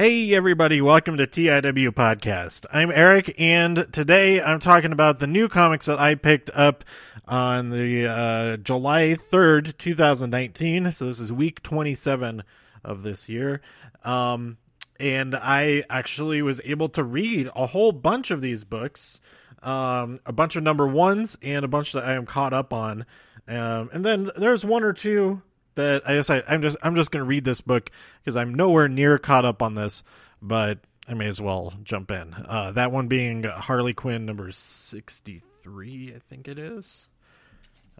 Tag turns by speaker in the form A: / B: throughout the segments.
A: Hey, everybody, welcome to TIW Podcast. I'm Eric, and today I'm talking about the new comics that I picked up on the uh, July 3rd, 2019. So this is week 27 of this year. Um, and I actually was able to read a whole bunch of these books, um, a bunch of number ones, and a bunch that I am caught up on. Um, and then there's one or two that I guess I, I'm just I'm just gonna read this book because I'm nowhere near caught up on this, but I may as well jump in. Uh, that one being Harley Quinn number sixty three, I think it is.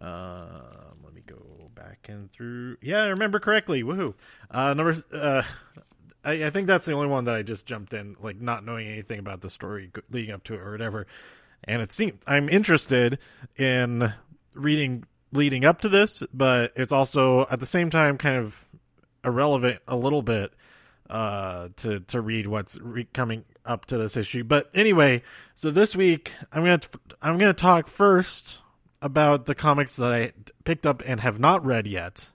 A: Uh, let me go back and through. Yeah, I remember correctly. Woohoo! Uh, number. Uh, I, I think that's the only one that I just jumped in, like not knowing anything about the story leading up to it or whatever. And it seemed I'm interested in reading leading up to this, but it's also at the same time kind of irrelevant a little bit uh, to to read what's re- coming up to this issue. But anyway, so this week I'm gonna I'm gonna talk first about the comics that I picked up and have not read yet,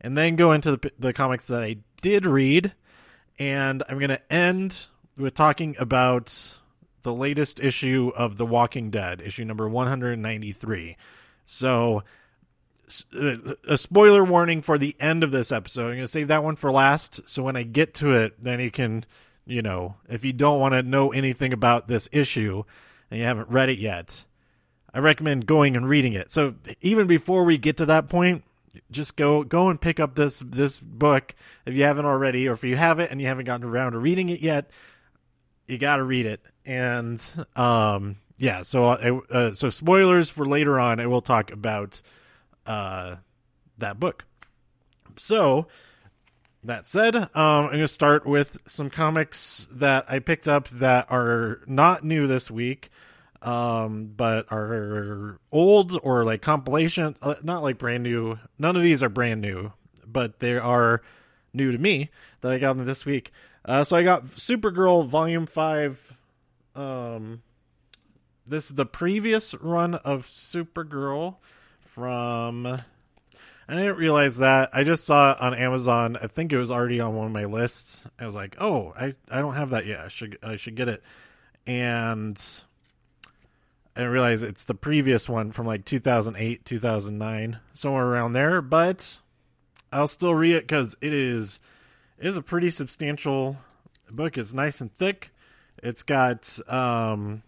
A: and then go into the, the comics that I did read, and I'm gonna end with talking about the latest issue of The Walking Dead, issue number 193. So a spoiler warning for the end of this episode. I'm going to save that one for last. So when I get to it, then you can, you know, if you don't want to know anything about this issue and you haven't read it yet, I recommend going and reading it. So even before we get to that point, just go go and pick up this this book if you haven't already, or if you have it and you haven't gotten around to reading it yet, you got to read it. And um, yeah, so uh, so spoilers for later on. I will talk about uh, that book. So, that said, um, I'm going to start with some comics that I picked up that are not new this week, um, but are old or like compilations, uh, not like brand new. None of these are brand new, but they are new to me that I got them this week. Uh, so I got Supergirl Volume 5. Um, this is the previous run of Supergirl from. I didn't realize that. I just saw it on Amazon. I think it was already on one of my lists. I was like, "Oh, I, I don't have that yet. I should I should get it." And I realize it's the previous one from like 2008, 2009, somewhere around there. But I'll still read it because it is it is a pretty substantial book. It's nice and thick. It's got um,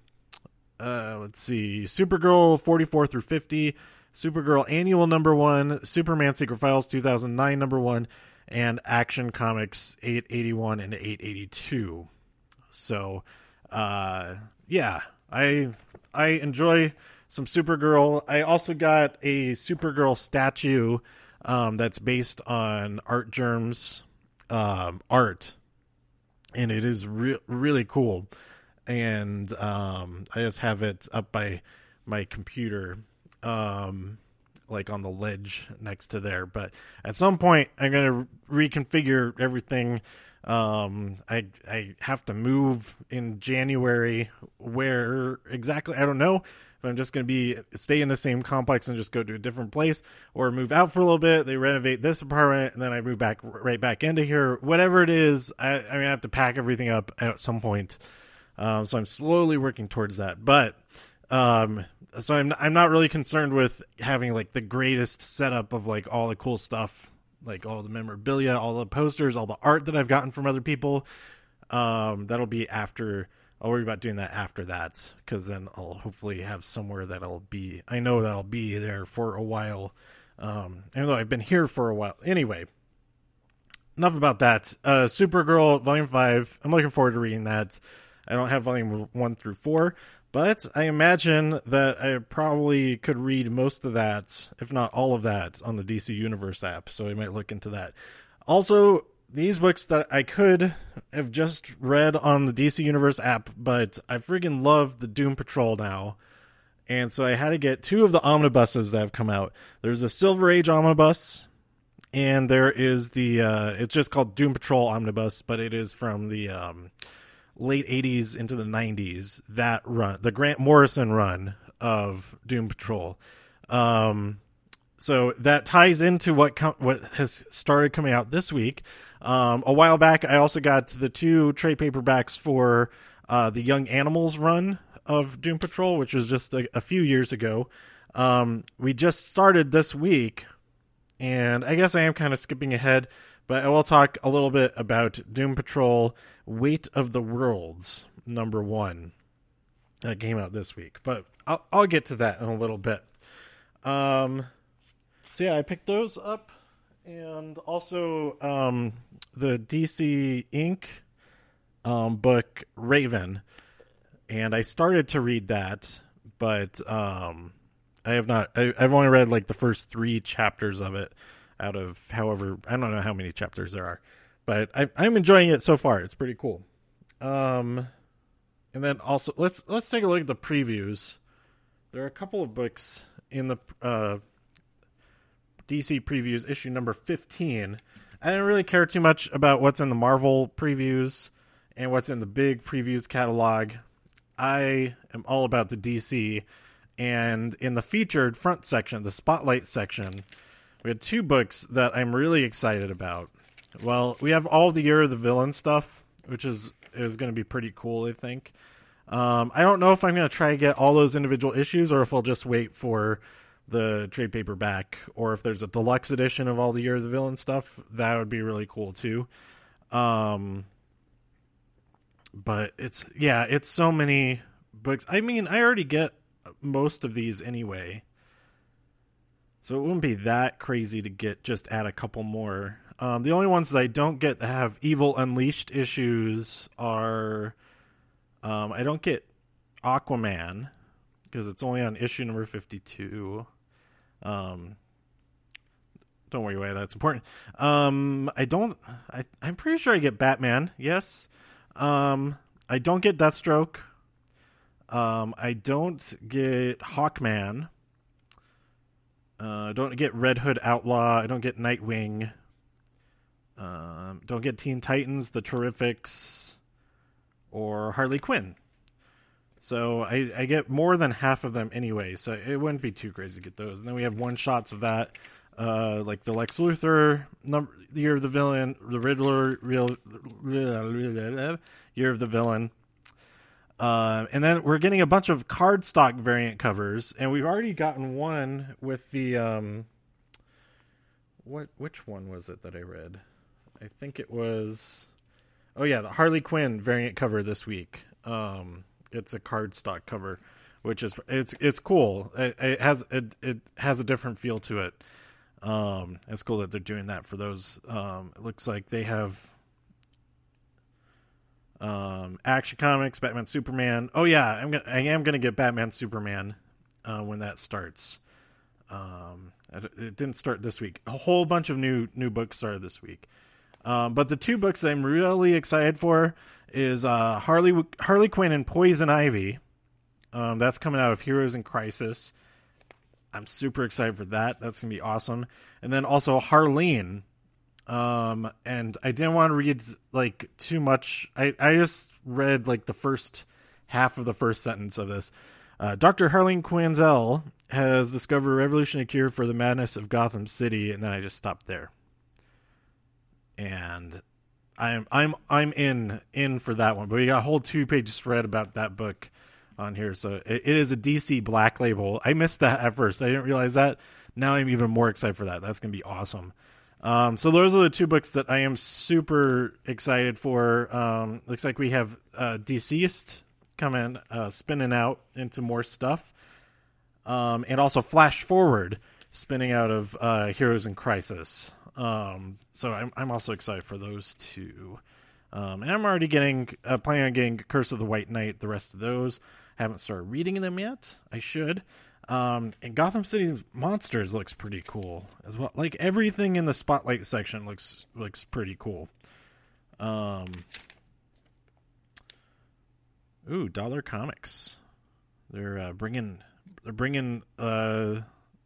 A: uh, let's see, Supergirl 44 through 50. Supergirl Annual Number One, Superman Secret Files 2009 Number One, and Action Comics 881 and 882. So, uh, yeah, I I enjoy some Supergirl. I also got a Supergirl statue um, that's based on Artgerm's um, art, and it is re- really cool. And um, I just have it up by my computer um, like on the ledge next to there. But at some point, I'm to reconfigure everything. Um, I I have to move in January. Where exactly? I don't know. If I'm just to be stay in the same complex and just go to a different place, or move out for a little bit. They renovate this apartment, and then I move back right back into here. Whatever it is, I, I'm gonna have to pack everything up at some point. Um, so I'm slowly working towards that. But um, so I'm I'm not really concerned with having like the greatest setup of like all the cool stuff, like all the memorabilia, all the posters, all the art that I've gotten from other people. Um, that'll be after. I'll worry about doing that after that because then I'll hopefully have somewhere that I'll be. I know that I'll be there for a while. Um, even though I've been here for a while. Anyway, enough about that. Uh, Supergirl Volume Five. I'm looking forward to reading that. I don't have Volume One through Four. But I imagine that I probably could read most of that, if not all of that, on the DC Universe app. So I might look into that. Also, these books that I could have just read on the DC Universe app, but I freaking love the Doom Patrol now. And so I had to get two of the omnibuses that have come out. There's a Silver Age omnibus, and there is the, uh, it's just called Doom Patrol Omnibus, but it is from the, um, late 80s into the 90s that run the grant morrison run of doom patrol um, so that ties into what com- what has started coming out this week. Um, a while back, I also got the two trade paperbacks for uh, the Young Animals run of Doom Patrol, which was just a, a few years ago. Um, we just started this week, and I guess I am kind of skipping ahead, but I will talk a little bit about Doom Patrol Weight of the Worlds, number one, that came out this week. But I'll, I'll get to that in a little bit. Um, so yeah, I picked those up, and also um, the DC Ink. Um, book Raven, and I started to read that, but um, I have not. I, I've only read like the first three chapters of it out of however I don't know how many chapters there are, but I, I'm enjoying it so far. It's pretty cool. Um, and then also let's let's take a look at the previews. There are a couple of books in the uh, DC previews, issue number fifteen. I didn't really care too much about what's in the Marvel previews and what's in the big previews catalog. I am all about the DC and in the featured front section, the spotlight section, we had two books that I'm really excited about. Well, we have all the year of the villain stuff, which is is going to be pretty cool, I think. Um, I don't know if I'm going to try to get all those individual issues or if I'll just wait for the trade paperback or if there's a deluxe edition of all the year of the villain stuff. That would be really cool too. Um, but it's yeah, it's so many books. I mean, I already get most of these anyway. So it wouldn't be that crazy to get just add a couple more. Um, the only ones that I don't get that have Evil Unleashed issues are um, I don't get Aquaman because it's only on issue number 52. Um, don't worry why that's important. Um, I don't. I, I'm pretty sure I get Batman. Yes. Um, I don't get Deathstroke. Um, I don't get Hawkman. Uh, don't get Red Hood Outlaw. I don't get Nightwing. Um, don't get Teen Titans, The Terrifics, or Harley Quinn. So I, I get more than half of them anyway, so it wouldn't be too crazy to get those. And then we have one shots of that, uh, like the Lex Luthor, number, Year of the Villain, the Riddler, real Year of the Villain, uh, and then we're getting a bunch of cardstock variant covers, and we've already gotten one with the um, what? Which one was it that I read? I think it was. Oh yeah, the Harley Quinn variant cover this week. Um, it's a cardstock cover, which is it's it's cool. It, it has it, it has a different feel to it. Um, it's cool that they're doing that for those. Um, it looks like they have um, Action Comics, Batman, Superman. Oh yeah, I'm gonna, I am gonna get Batman, Superman uh, when that starts. Um, it didn't start this week. A whole bunch of new new books started this week. Um, but the two books that I'm really excited for is uh, Harley Harley Quinn and Poison Ivy. Um, that's coming out of Heroes in Crisis. I'm super excited for that. That's gonna be awesome. And then also Harleen, um, and I didn't want to read like too much. I I just read like the first half of the first sentence of this. Uh, Dr. Harleen Quinzel has discovered a revolutionary cure for the madness of Gotham City, and then I just stopped there. And I'm I'm I'm in in for that one. But we got a whole two page spread about that book on here, so it, it is a DC Black Label. I missed that at first. I didn't realize that. Now I'm even more excited for that. That's gonna be awesome. Um, so those are the two books that I am super excited for. Um, looks like we have uh, DCeased coming, uh, spinning out into more stuff, um, and also Flash Forward spinning out of uh, Heroes in Crisis. Um, so I'm I'm also excited for those two. Um, and I'm already getting uh, planning on getting Curse of the White Knight. The rest of those I haven't started reading them yet. I should. Um, and Gotham City Monsters looks pretty cool as well. Like everything in the spotlight section looks looks pretty cool. Um, ooh, Dollar Comics. They're uh, bringing they're bringing uh,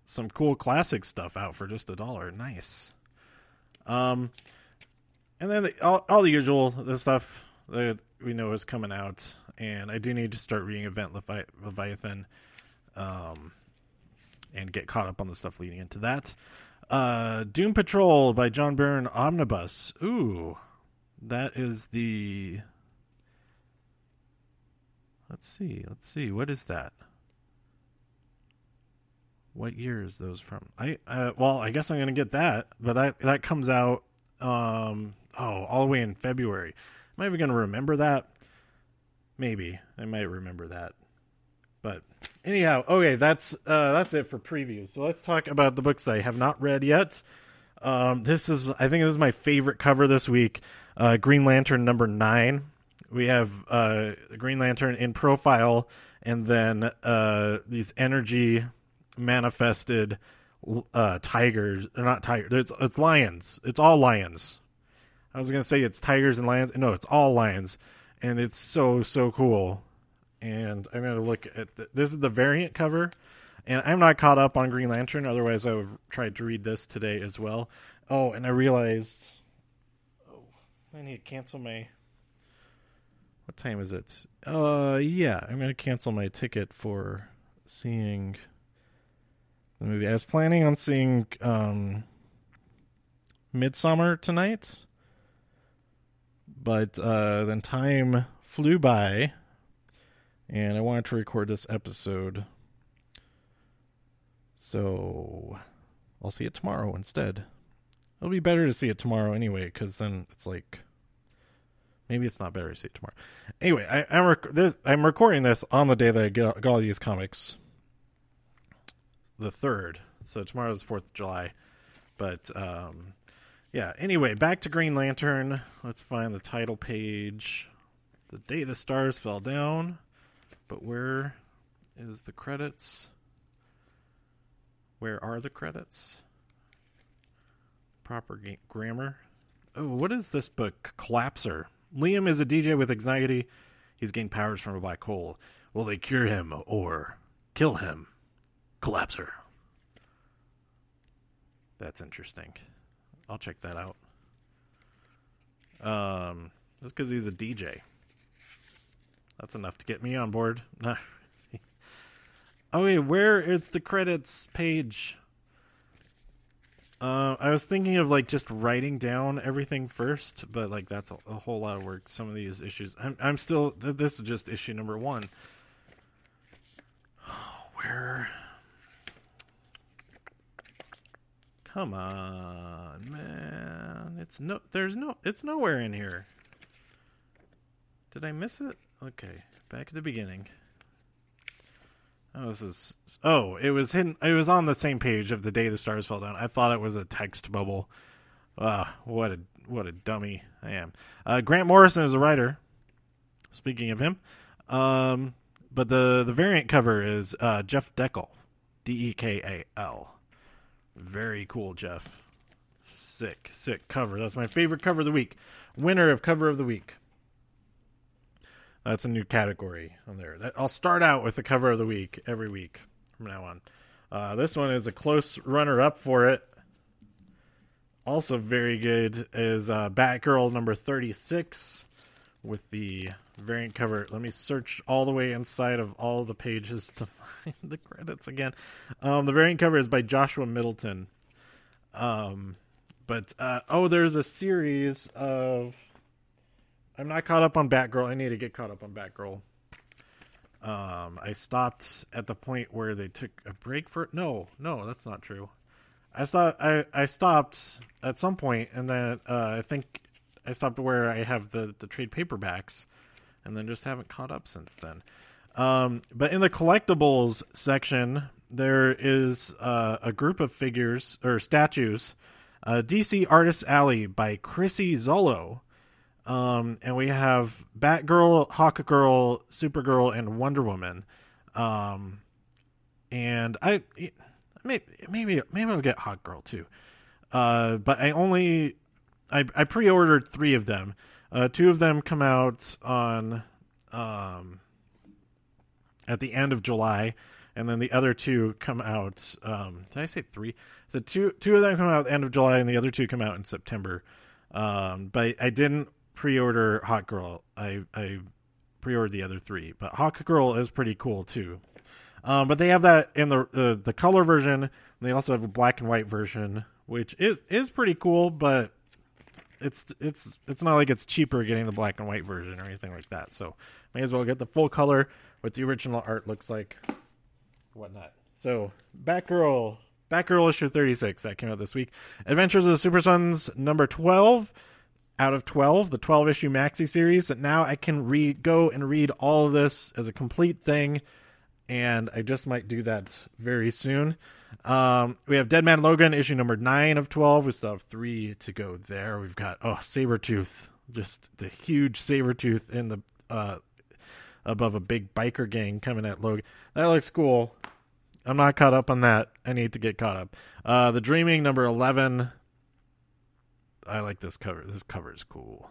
A: some cool classic stuff out for just a dollar. Nice. Um, and then the, all all the usual the stuff that we know is coming out, and I do need to start reading Event Levi- Leviathan. Um, and get caught up on the stuff leading into that. Uh, Doom Patrol by John Byrne Omnibus. Ooh, that is the. Let's see. Let's see. What is that? What year is those from? I uh, well, I guess I'm gonna get that, but that that comes out um oh all the way in February. Am I even gonna remember that? Maybe I might remember that. But anyhow, okay, that's uh, that's it for previews. So let's talk about the books that I have not read yet. Um, this is, I think, this is my favorite cover this week. Uh, Green Lantern number nine. We have uh, Green Lantern in profile, and then uh, these energy manifested uh, tigers. They're not tigers. It's, it's lions. It's all lions. I was gonna say it's tigers and lions. No, it's all lions, and it's so so cool and I'm going to look at the, this is the variant cover, and I'm not caught up on Green Lantern. Otherwise, I would have tried to read this today as well. Oh, and I realized, oh, I need to cancel my. What time is it? Uh, yeah, I'm going to cancel my ticket for seeing the movie. I was planning on seeing um, Midsommar tonight, but uh, then time flew by and I wanted to record this episode. So I'll see it tomorrow instead. It'll be better to see it tomorrow anyway, because then it's like maybe it's not better to see it tomorrow. Anyway, I, am rec- this, I'm recording this on the day that I get, got all these comics, the third. So tomorrow's Fourth of July, but um, yeah. Anyway, back to Green Lantern. Let's find the title page. The day the stars fell down. But where is the credits? Where are the credits? Proper ga- grammar. Oh, what is this book? Collapser. Liam is a DJ with anxiety. He's gained powers from a black hole. Will they cure him or kill him? Collapser. That's interesting. I'll check that out. Um, just because he's a DJ. That's enough to get me on board. wait, where is the credits page? Uh, I was thinking of like just writing down everything first, but like that's a, a whole lot of work. Some of these issues, I'm, I'm still. This is just issue number one. Where? Come on, man! It's no. There's no. It's nowhere in here. Did I miss it? Okay, back at the beginning. Oh, this is. Oh, it was hidden. It was on the same page of the day the stars fell down. I thought it was a text bubble. Ah, what a what a dummy I am. Uh, Grant Morrison is a writer. Speaking of him, um, but the the variant cover is uh, Jeff Dekal, D E K A L. Very cool, Jeff. Sick, sick cover. That's my favorite cover of the week. Winner of cover of the week. That's a new category on there. I'll start out with the cover of the week every week from now on. Uh, this one is a close runner up for it. Also, very good is uh, Batgirl number 36 with the variant cover. Let me search all the way inside of all the pages to find the credits again. Um, the variant cover is by Joshua Middleton. Um, but, uh, oh, there's a series of I'm not caught up on Batgirl. I need to get caught up on Batgirl. Um, I stopped at the point where they took a break for no, no, that's not true. I stopped. I, I stopped at some point, and then uh, I think I stopped where I have the the trade paperbacks, and then just haven't caught up since then. Um, but in the collectibles section, there is uh, a group of figures or statues. Uh, DC Artist Alley by Chrissy Zullo um, and we have Batgirl, Hawkgirl, Supergirl, and Wonder Woman. Um, and I maybe maybe maybe I'll get Hawkgirl too. Uh, but I only I I pre-ordered three of them. Uh, two of them come out on um at the end of July, and then the other two come out. Um, did I say three? So two two of them come out at the end of July, and the other two come out in September. Um, but I didn't pre-order Hawkgirl. I I pre-ordered the other three, but Hawkgirl is pretty cool too. Um, but they have that in the uh, the color version. they also have a black and white version, which is is pretty cool. But it's it's it's not like it's cheaper getting the black and white version or anything like that. So may as well get the full color what the original art looks like, whatnot. So Batgirl, Batgirl issue thirty six that came out this week. Adventures of the Super Sons number twelve out of 12 the 12 issue maxi series So now i can read go and read all of this as a complete thing and i just might do that very soon um, we have Dead Man Logan issue number nine of twelve. We still have three to go there. We've got oh Sabretooth, just the huge Sabretooth in the uh, above a big biker gang coming at Logan. That looks cool. I'm not caught up on that. I need to get caught up. Uh, the Dreaming number eleven. I like this cover. This cover is cool.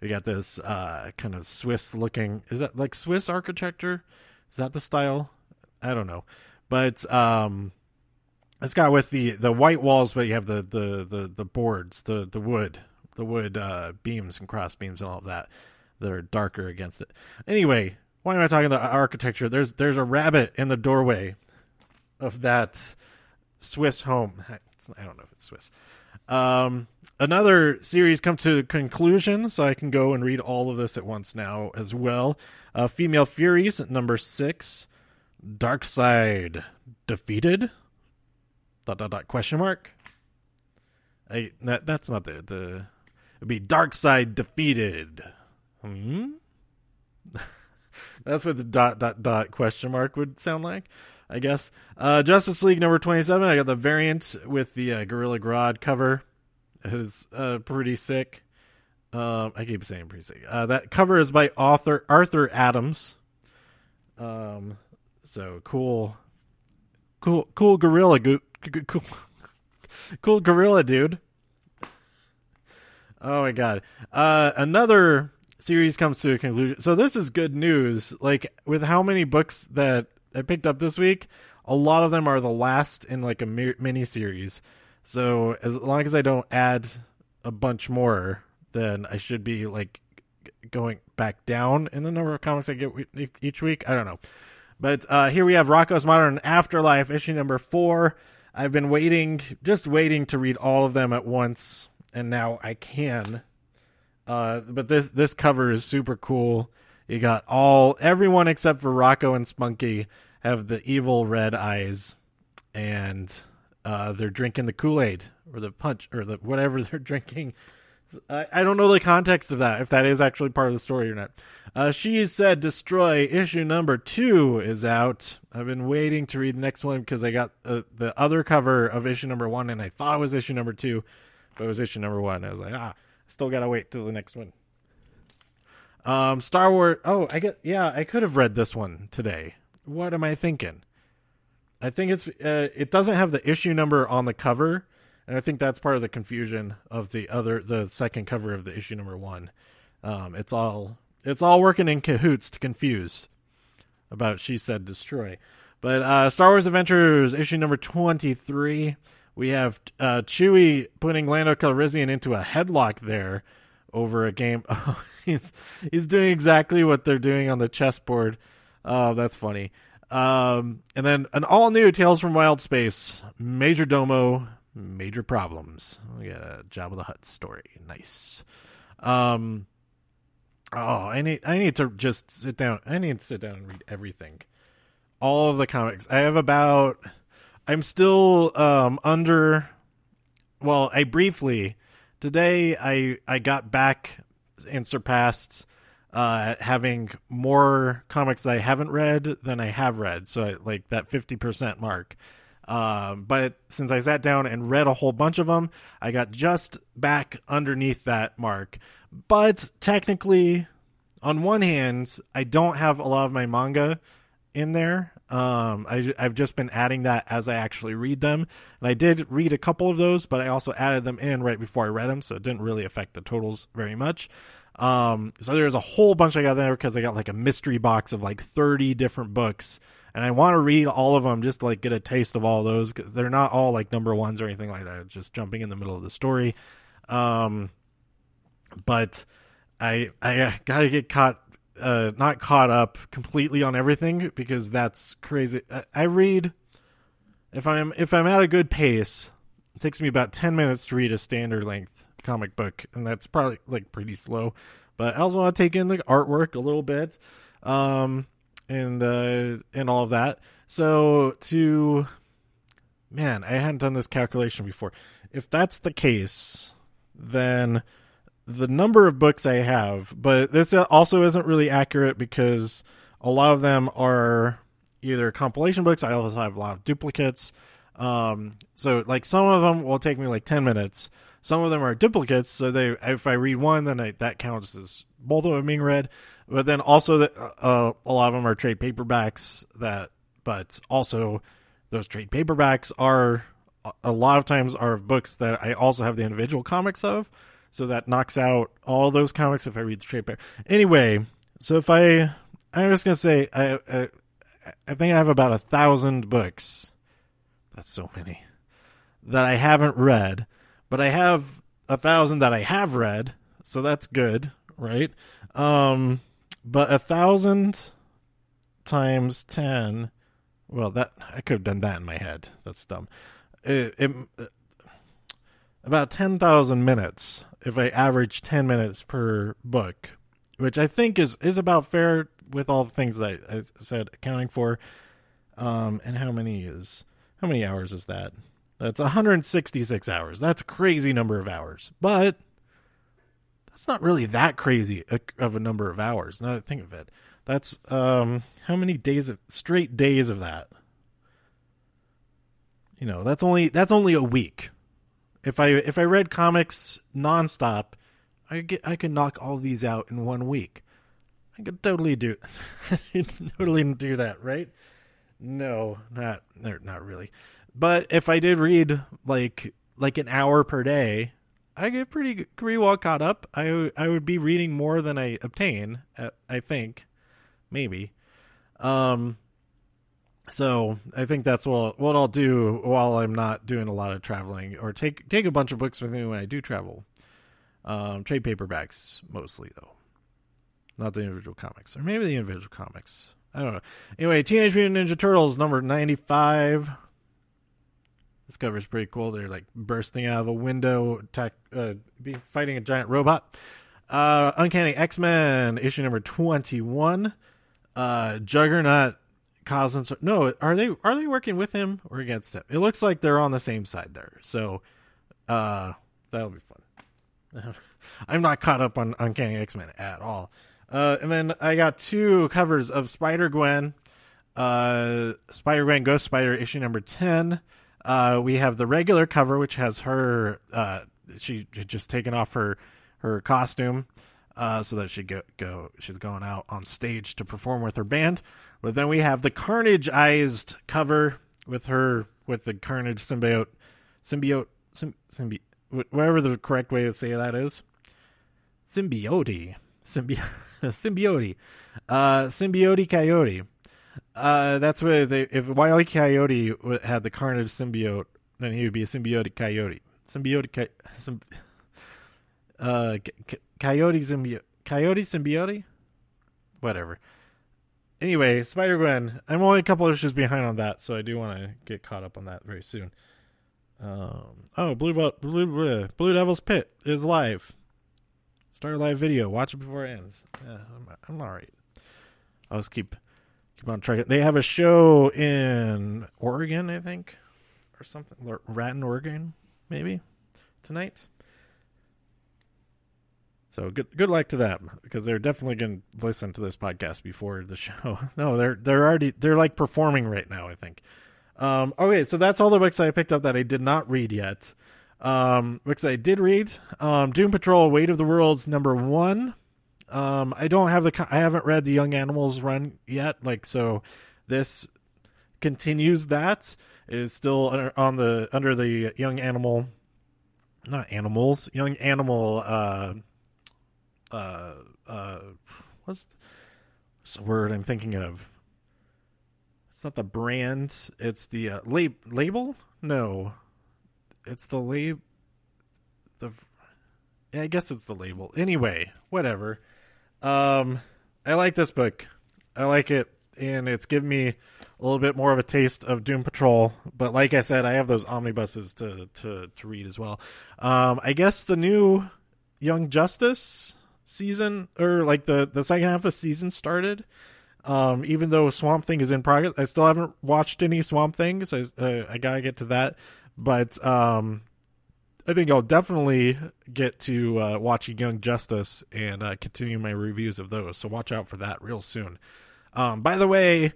A: We got this uh, kind of Swiss looking. Is that like Swiss architecture? Is that the style? I don't know. But um, it's got with the the white walls, but you have the the the, the boards, the the wood, the wood uh, beams and cross beams and all of that that are darker against it. Anyway, why am I talking about architecture? There's there's a rabbit in the doorway of that Swiss home. I don't know if it's Swiss. Um, another series come to conclusion, so I can go and read all of this at once now as well. Uh, Female Furies number six. Dark Side defeated? Dot dot dot question mark. I that that's not the the it'd be Darkseid defeated. Hmm. that's what the dot dot dot question mark would sound like. I guess. Uh, Justice League number twenty seven. I got the variant with the uh, Gorilla Grodd cover. It is uh, pretty sick. Um, I keep saying pretty sick. Uh, that cover is by author Arthur Adams. Um, so cool, cool, cool gorilla, go, cool, cool gorilla dude. Oh my god! Uh, another series comes to a conclusion. So this is good news. Like with how many books that I picked up this week, a lot of them are the last in like a mini series. So as long as I don't add a bunch more, then I should be like going back down in the number of comics I get each week. I don't know. But uh, here we have Rocko's Modern Afterlife, issue number four. I've been waiting, just waiting to read all of them at once, and now I can. Uh, but this this cover is super cool. You got all everyone except for Rocko and Spunky have the evil red eyes, and uh, they're drinking the Kool Aid or the punch or the whatever they're drinking I, I don't know the context of that, if that is actually part of the story or not. Uh, she said Destroy issue number two is out. I've been waiting to read the next one because I got uh, the other cover of issue number one and I thought it was issue number two, but it was issue number one. I was like, ah, still gotta wait till the next one. Um, Star Wars. Oh, I get. Yeah, I could have read this one today. What am I thinking? I think it's. Uh, it doesn't have the issue number on the cover, and I think that's part of the confusion of the other the second cover of the issue number one. Um, it's all it's all working in cahoots to confuse about she said destroy. But uh, Star Wars Adventures issue number twenty three, we have uh, Chewie putting Lando Calrissian into a headlock there over a game. Oh, he's he's doing exactly what they're doing on the chessboard. Oh, that's funny. Um, and then an all new Tales from Wild Space, Major Domo major problems. We got a Jabba the Hutt story. Nice. Um. Oh, I need I need to just sit down. I need to sit down and read everything. All of the comics. I have about. I'm still um under. Well, I briefly today I I got back and surpassed uh, having more comics I haven't read than I have read. So I, like that 50% mark. Um, but since I sat down and read a whole bunch of them, I got just back underneath that mark. But technically, on one hand, I don't have a lot of my manga in there. Um, I, have just been adding that as I actually read them, and I did read a couple of those, but I also added them in right before I read them, so it didn't really affect the totals very much. Um, so there's a whole bunch I got there because I got like a mystery box of like 30 different books and I want to read all of them just to like get a taste of all those because they're not all like number ones or anything like that. Just jumping in the middle of the story. Um, but I I gotta get caught uh, not caught up completely on everything because that's crazy. I, I read if I'm if I'm at a good pace, it takes me about ten minutes to read a standard length comic book, and that's probably like pretty slow. But I also want to take in the artwork a little bit, um, and uh, and all of that. So to man, I hadn't done this calculation before. If that's the case, then the number of books I have, but this also isn't really accurate because a lot of them are either compilation books. I also have a lot of duplicates. Um, so like some of them will take me like 10 minutes. Some of them are duplicates. So they, if I read one, then I, that counts as both of them being read. But then also the, uh, a lot of them are trade paperbacks that, but also those trade paperbacks are a lot of times are books that I also have the individual comics of. So that knocks out all those comics if I read the trade paper. Anyway, so if I, I'm just gonna say, I, I, I think I have about a thousand books. That's so many that I haven't read, but I have a thousand that I have read, so that's good, right? Um, but a thousand times ten, well, that I could have done that in my head. That's dumb. It, it about ten thousand minutes if I average ten minutes per book, which I think is is about fair with all the things that I, I said accounting for. Um, and how many is how many hours is that? That's 166 hours. That's a crazy number of hours, but that's not really that crazy of a number of hours. Now that I think of it, that's um, how many days of straight days of that. You know, that's only that's only a week. If I if I read comics nonstop, I get I could knock all these out in one week. I could totally do totally do that, right? No, not not really. But if I did read like like an hour per day, I get pretty pretty well caught up. I I would be reading more than I obtain. Uh, I think, maybe. Um. So I think that's what what I'll do while I'm not doing a lot of traveling, or take take a bunch of books with me when I do travel. Um, trade paperbacks mostly though not the individual comics, or maybe the individual comics. I don't know. Anyway, Teenage Mutant Ninja Turtles number ninety-five. This cover is pretty cool. They're like bursting out of a window, attack, uh, be fighting a giant robot. Uh, Uncanny X Men issue number twenty-one. Uh, Juggernaut causing no. Are they are they working with him or against him? It looks like they're on the same side there. So, uh, that'll be fun. I'm not caught up on Uncanny X Men at all. Uh, and then I got two covers of Spider Gwen, uh, Spider Gwen Ghost Spider issue number ten. Uh, we have the regular cover, which has her. Uh, she just taken off her her costume, uh, so that she go go. She's going out on stage to perform with her band. But then we have the Carnage-ized cover with her with the Carnage symbiote, symbiote, symbi- whatever the correct way to say that is. Symbiote, symbiote. Symbiote. Uh, Symbiote Coyote. Uh, that's what they, if Wile Coyote had the Carnage symbiote, then he would be a symbiotic coyote. Symbiotic, symb, uh, coyote symbiote, coyote symbiote, whatever. Anyway, Spider Gwen. I'm only a couple issues behind on that, so I do want to get caught up on that very soon. Um, oh, Blue, Blue, Blue, Blue Devil's Pit is live. Start a live video. Watch it before it ends. Yeah, I'm, I'm all right. I'll just keep keep on trying. They have a show in Oregon, I think, or something. Raton, Oregon, maybe tonight. So good good luck to them because they're definitely going to listen to this podcast before the show. No, they're they're already they're like performing right now. I think. Um, okay, so that's all the books I picked up that I did not read yet um, which I did read. Um, Doom Patrol: Weight of the Worlds number one. Um, I don't have the I haven't read the Young Animals run yet. Like so, this continues that it is still on the under the Young Animal, not animals, Young Animal. Uh, uh, uh, what's the word I'm thinking of? It's not the brand. It's the uh, lab- label. No, it's the label. The yeah, I guess it's the label. Anyway, whatever. Um, I like this book. I like it, and it's given me a little bit more of a taste of Doom Patrol. But like I said, I have those omnibuses to to to read as well. Um, I guess the new Young Justice season or like the the second half of the season started. Um, even though Swamp Thing is in progress, I still haven't watched any Swamp Thing, so I, uh, I gotta get to that. But um, I think I'll definitely get to uh, watching Young Justice and uh, continue my reviews of those. So watch out for that real soon. Um, by the way,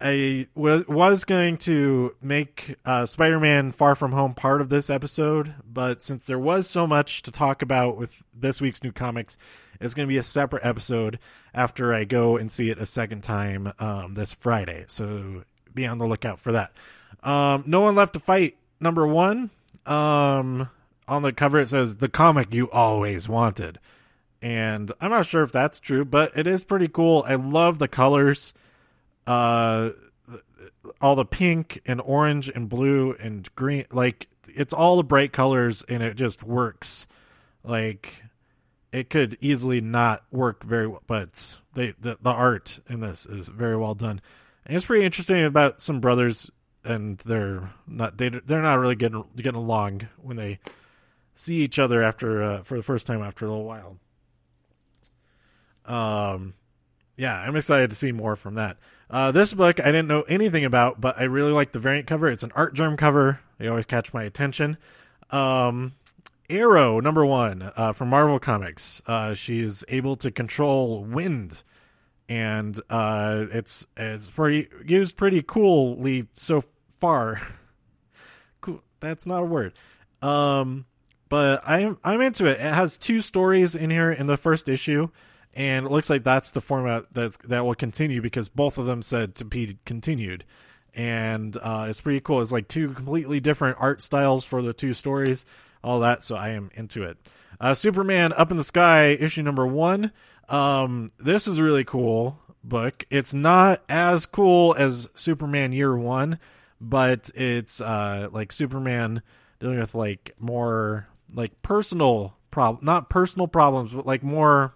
A: I w- was going to make uh, Spider Man Far From Home part of this episode, but since there was so much to talk about with this week's new comics, it's going to be a separate episode after I go and see it a second time um, this Friday. So be on the lookout for that. Um, no one left to fight. Number one. Um, on the cover it says the comic you always wanted, and I'm not sure if that's true, but it is pretty cool. I love the colors. Uh, all the pink and orange and blue and green like it's all the bright colors and it just works like it could easily not work very well, but they the, the art in this is very well done. And it's pretty interesting about some brothers and they're not they they're not really getting getting along when they see each other after uh, for the first time after a little while. Um, yeah, I'm excited to see more from that. Uh, this book I didn't know anything about, but I really like the variant cover. It's an Artgerm cover. They always catch my attention. Um, Aero number one uh, from Marvel Comics. Uh, she's able to control wind, and uh, it's it's pretty used pretty coolly so far. cool. That's not a word. Um, but I'm I'm into it. It has two stories in here in the first issue, and it looks like that's the format that's that will continue because both of them said to be continued, and uh, it's pretty cool. It's like two completely different art styles for the two stories all that. So I am into it. Uh, Superman Up in the Sky, issue number one. Um, this is really cool book. It's not as cool as Superman Year One, but it's uh, like Superman dealing with like more like personal problem, not personal problems, but like more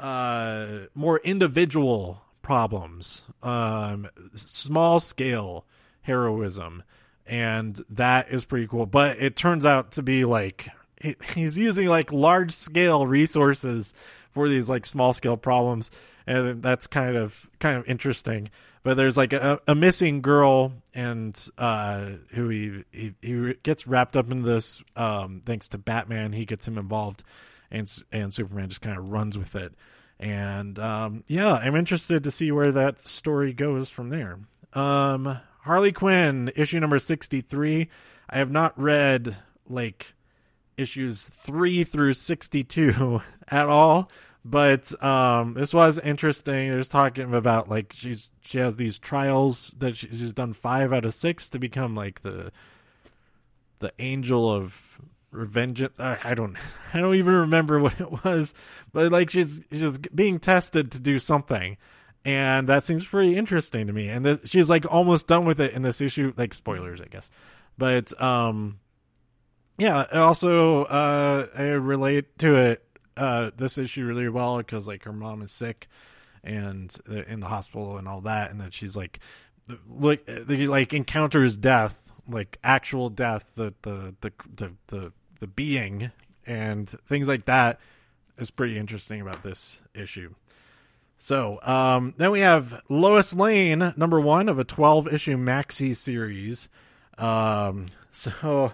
A: uh more individual problems um small scale heroism and that is pretty cool. But it turns out to be like he's using like large scale resources for these like small scale problems, and that's kind of kind of interesting. But there's like a, a missing girl, and uh, who he, he, he gets wrapped up in this um, thanks to Batman. He gets him involved, and and Superman just kind of runs with it. And um, yeah, I'm interested to see where that story goes from there. Um, Harley Quinn, issue number 63. I have not read like issues 3 through 62 at all, but um this was interesting. There's talking about like she's she has these trials that she's done 5 out of 6 to become like the the angel of revengeance I don't I don't even remember what it was, but like she's she's being tested to do something and that seems pretty interesting to me. And this, she's like almost done with it in this issue. Like spoilers, I guess, but um, yeah. Also, uh, I relate to it uh this issue really well because like her mom is sick and uh, in the hospital and all that, and that she's like like like encounters death, like actual death, the the the the the, the being and things like that is pretty interesting about this issue. So um, then we have Lois Lane, number one of a 12 issue maxi series. Um, so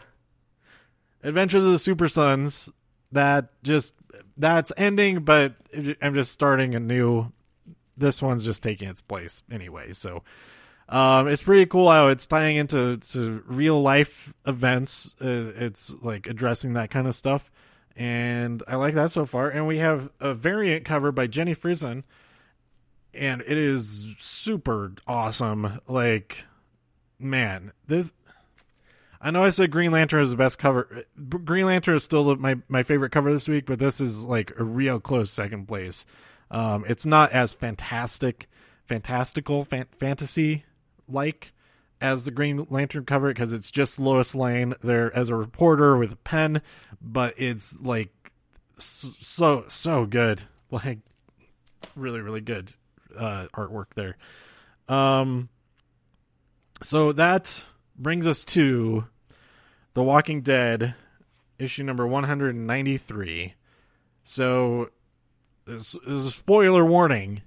A: Adventures of the Super Sons, that just that's ending, but I'm just starting a new. This one's just taking its place anyway. So um, it's pretty cool how it's tying into to real life events. Uh, it's like addressing that kind of stuff, and I like that so far. And we have a variant cover by Jenny Frison and it is super awesome. Like, man, this. I know I said Green Lantern is the best cover. Green Lantern is still my my favorite cover this week, but this is like a real close second place. Um, it's not as fantastic, fantastical, fan- fantasy like as the Green Lantern cover because it's just Lois Lane there as a reporter with a pen, but it's like so so good. Like really really good uh, artwork there. Um, so that brings us to The Walking Dead issue number 193. So this, is a spoiler warning.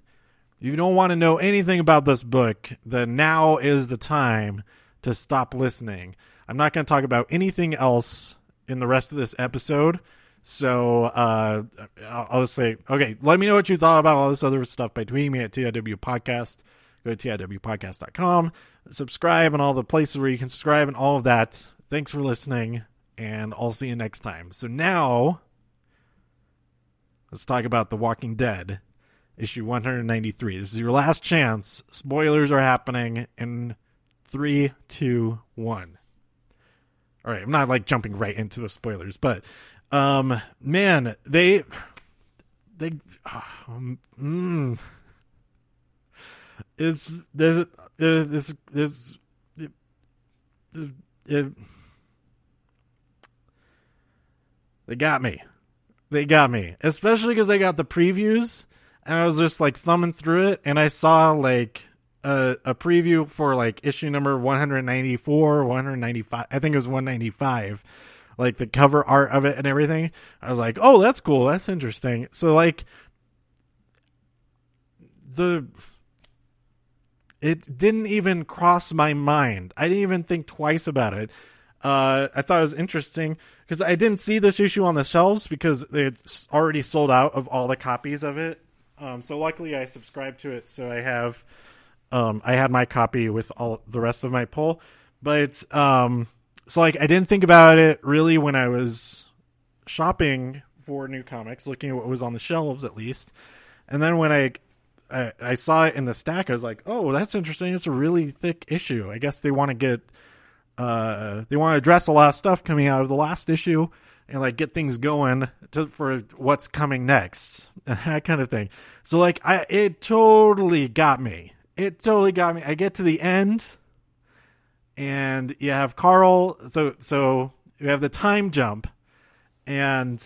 A: If you don't want to know anything about this book, then now is the time to stop listening. I'm not going to talk about anything else in the rest of this episode. So uh, I'll, I'll say, okay, let me know what you thought about all this other stuff by tweeting me at TIW Podcast. Go to TIWpodcast.com, subscribe, and all the places where you can subscribe and all of that. Thanks for listening, and I'll see you next time. So now, let's talk about The Walking Dead, issue 193. This is your last chance. Spoilers are happening in three, two, one. All right, I'm not like jumping right into the spoilers, but um, man, they they um, mm, it's this this this it, it, they got me. They got me, especially because I got the previews and I was just like thumbing through it, and I saw like a, a preview for like issue number 194, 195. I think it was 195, like the cover art of it and everything. I was like, oh, that's cool. That's interesting. So like the it didn't even cross my mind. I didn't even think twice about it. Uh, I thought it was interesting because I didn't see this issue on the shelves because it's already sold out of all the copies of it. Um, so luckily, I subscribed to it, so I have um, I had my copy with all the rest of my pull. But um, so like I didn't think about it really when I was shopping for new comics, looking at what was on the shelves at least. And then when I I, I saw it in the stack. I was like, "Oh, that's interesting. It's a really thick issue. I guess they want to get, uh, they want to address a lot of stuff coming out of the last issue, and like get things going to, for what's coming next, that kind of thing." So like, I it totally got me. It totally got me. I get to the end, and you have Carl. So so you have the time jump, and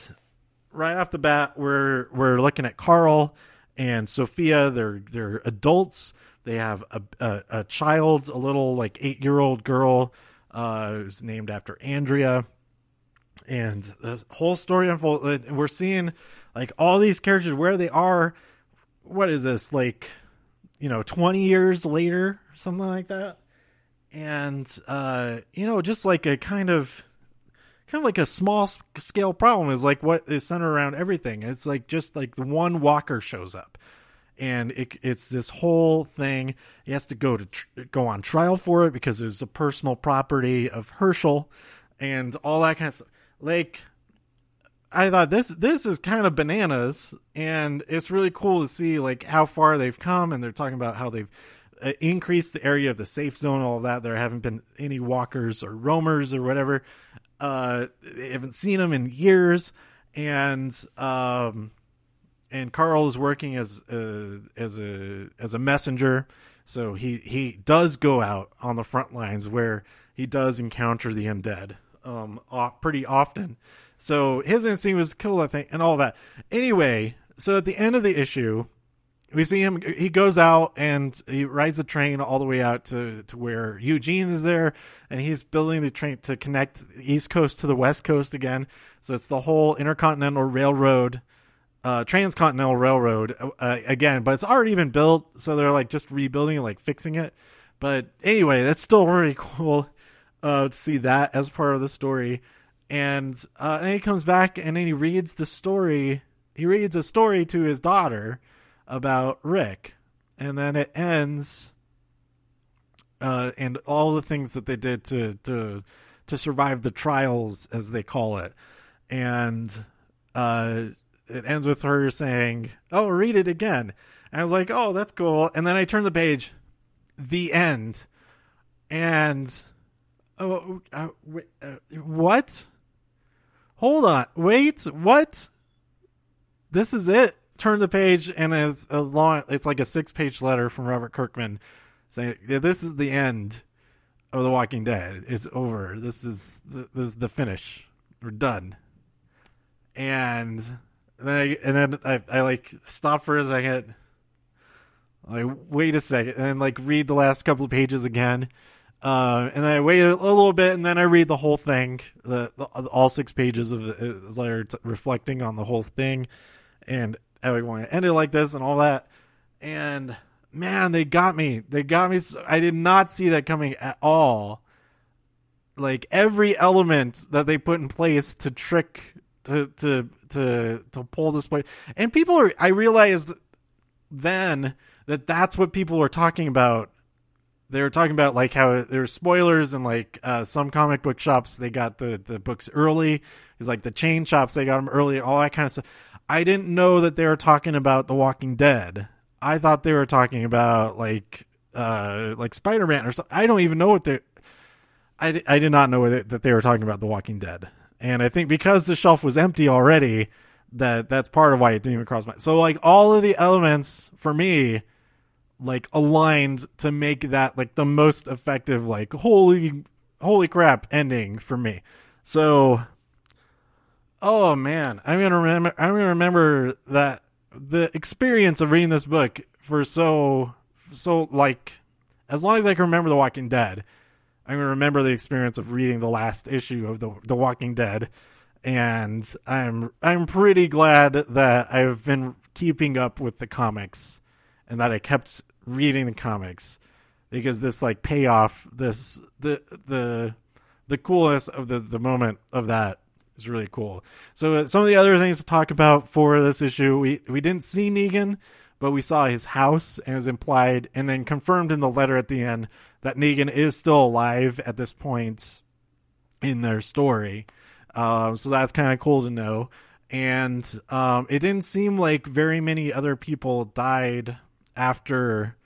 A: right off the bat, we're we're looking at Carl and Sophia. They're they're adults. They have a a, a child, a little like eight year old girl, uh, who's named after Andrea. And the whole story unfolds. We're seeing like all these characters where they are. What is this like? You know, twenty years later, something like that. And uh, you know, just like a kind of kind of like a small scale problem is like what is centered around everything. It's like just like the one walker shows up, and it, it's this whole thing. He has to go to tr- go on trial for it because it's a personal property of Hershel, and all that kind of stuff. Like, I thought this this is kind of bananas, and it's really cool to see like how far they've come, and they're talking about how they've uh, increased the area of the safe zone, all that. There haven't been any walkers or roamers or whatever. Uh, they haven't seen him in years, and um, and Carl is working as a, as a as a messenger. So he he does go out on the front lines where he does encounter the undead um pretty often. So his instinct was kill I think, and all that. Anyway, so at the end of the issue, we see him he goes out and he rides the train all the way out to, to where eugene is there. And he's building the train to connect the east coast to the west coast again. So it's the whole intercontinental railroad uh, transcontinental railroad uh, again but it's already been built. So they're like just rebuilding it like fixing it. But anyway that's still really cool uh, to see that as part of the story. And, uh, and he comes back and then he reads the story he reads a story to his daughter about Rick, and then it ends, uh, and all the things that they did to to to survive the trials, as they call it, and uh, it ends with her saying, "Oh, read it again." And I was like, "Oh, that's cool." And then I turn the page, the end, and oh, uh, uh, what? Hold on, wait, what? This is it turn the page and it's a long it's like a six page letter from robert kirkman saying this is the end of the walking dead. It's over. This is the, this is the finish. We're done. And then I, and then I, I like stop for a second. I wait a second and like read the last couple of pages again. Uh, and then I wait a, little bit, and then I read the whole thing, the, the all six pages of the letter t- reflecting on the whole thing, and I want to end it like this and all that. And man, they got me. They got me. So, I did not see that coming at all. Like every element that they put in place to trick to to to to pull this way, and people are. I realized then that that's what people were talking about they were talking about like how there were spoilers and like uh, some comic book shops they got the the books early. It's like the chain shops they got them early, all that kind of stuff. I didn't know that they were talking about The Walking Dead. I thought they were talking about like uh like Spider Man or something. I don't even know what they. I, I did not know that they were talking about The Walking Dead, and I think because the shelf was empty already, that that's part of why it didn't even cross my. So like all of the elements for me like aligned to make that like the most effective like holy holy crap ending for me. So oh man, I'm to remember I'm to remember that the experience of reading this book for so so like as long as I can remember The Walking Dead, I'm to remember the experience of reading the last issue of The The Walking Dead. And I'm I'm pretty glad that I've been keeping up with the comics and that I kept reading the comics because this like payoff, this the the the coolness of the the moment of that is really cool. So uh, some of the other things to talk about for this issue, we we didn't see Negan, but we saw his house and it was implied and then confirmed in the letter at the end that Negan is still alive at this point in their story. Um, so that's kind of cool to know. And um, it didn't seem like very many other people died after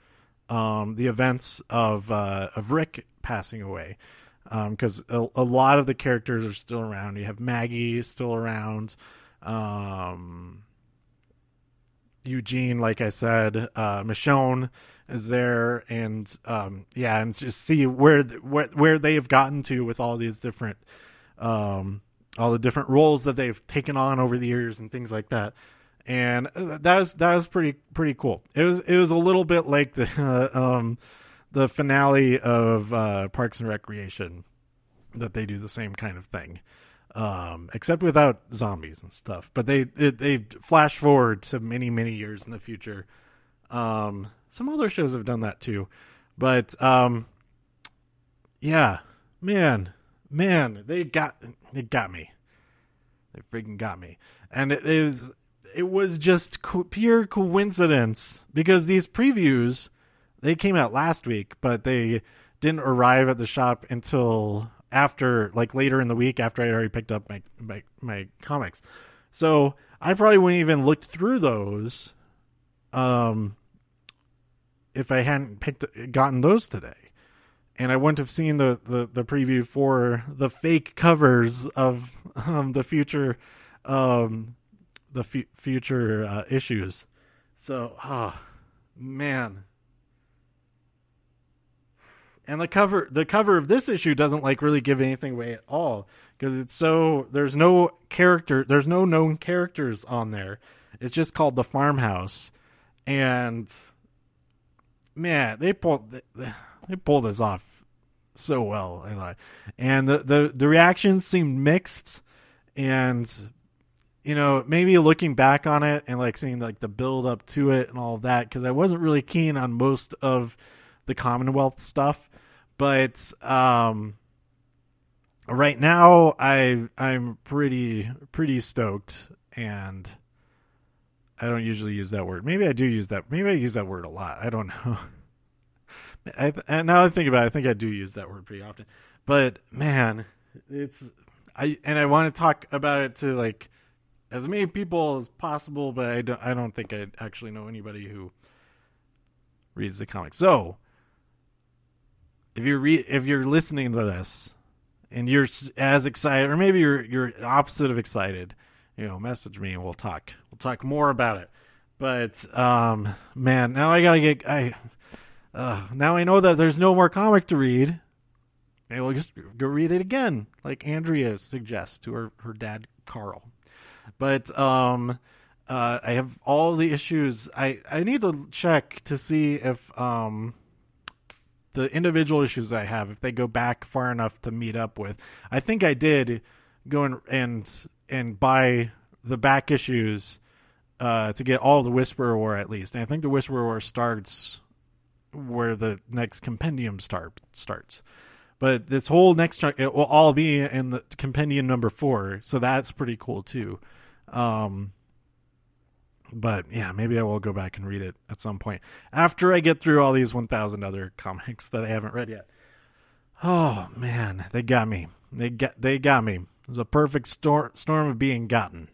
A: um, the events of uh, of Rick passing away, because um, a, a, lot of the characters are still around. You have Maggie still around, um, Eugene, like I said, uh, Michonne is there, and um, yeah, and just see where where where they have gotten to with all these different. Um, all the different roles that they've taken on over the years and things like that and uh, that was that was pretty pretty cool. It was it was a little bit like the uh, um the finale of uh, Parks and Recreation that they do the same kind of thing, um, except without zombies and stuff. But they it, they flash forward to many many years in the future. Um, some other shows have done that too, but um, yeah, man, man, they got they got me. They freaking got me, and it is it was just co- pure coincidence because these previews they came out last week, but they didn't arrive at the shop until after like later in the week after I already picked up my my, my comics. So I probably wouldn't even looked through those um if I hadn't picked gotten those today. And I wouldn't have seen the, the, the preview for the fake covers of um, the future um, the f- future uh, issues. So, oh, man. And the cover the cover of this issue doesn't like really give anything away at all because it's so there's no character there's no known characters on there. It's just called The Farmhouse. And man, they pulled they, pulled this off so well. And the the the reactions seemed mixed and you know, maybe looking back on it and like seeing like the build up to it and all that, because I wasn't really keen on most of the Commonwealth stuff. But um, right now, I I'm pretty pretty stoked, and I don't usually use that word. Maybe I do use that. Maybe I use that word a lot. I don't know. I and now I think about it, I think I do use that word pretty often. But man, it's I and I want to talk about it to like as many people as possible, but I don't, I don't think I actually know anybody who reads the comics. So, if you're re- if you're listening to this and you're as excited, or maybe you're you're opposite of excited, you know, message me and we'll talk. We'll talk more about it. But um, man, now I gotta get I. Uh, now I know that there's no more comic to read. Maybe we'll just go read it again, like Andrea suggests to her her dad Carl. But um, uh, I have all the issues. I I need to check to see if um the individual issues I have if they go back far enough to meet up with. I think I did go and and, and buy the back issues uh, to get all the Whisperer War at least. And I think the Whisperer War starts where the next compendium start starts. But this whole next chunk it will all be in the compendium number four, so that's pretty cool too. Um, but yeah, maybe I will go back and read it at some point after I get through all these 1,000 other comics that I haven't read yet. Oh man, they got me. They got they got me. It was a perfect storm storm of being gotten.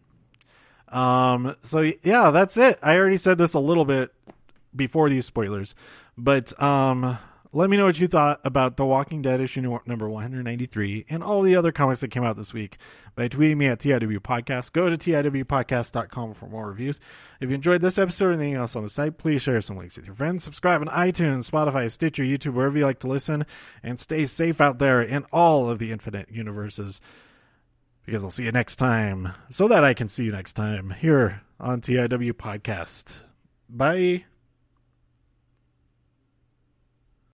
A: Um. So yeah, that's it. I already said this a little bit before these spoilers, but um, let me know what you thought about The Walking Dead issue number 193 and all the other comics that came out this week by tweeting me at TIW Podcast. Go to TIWpodcast.com for more reviews. If you enjoyed this episode or anything else on the site, please share some links with your friends. Subscribe on iTunes, Spotify, Stitcher, YouTube, wherever you like to listen. And stay safe out there in all of the infinite universes. Because I'll see you next time, so that I can see you next time here on TIW Podcast. Bye.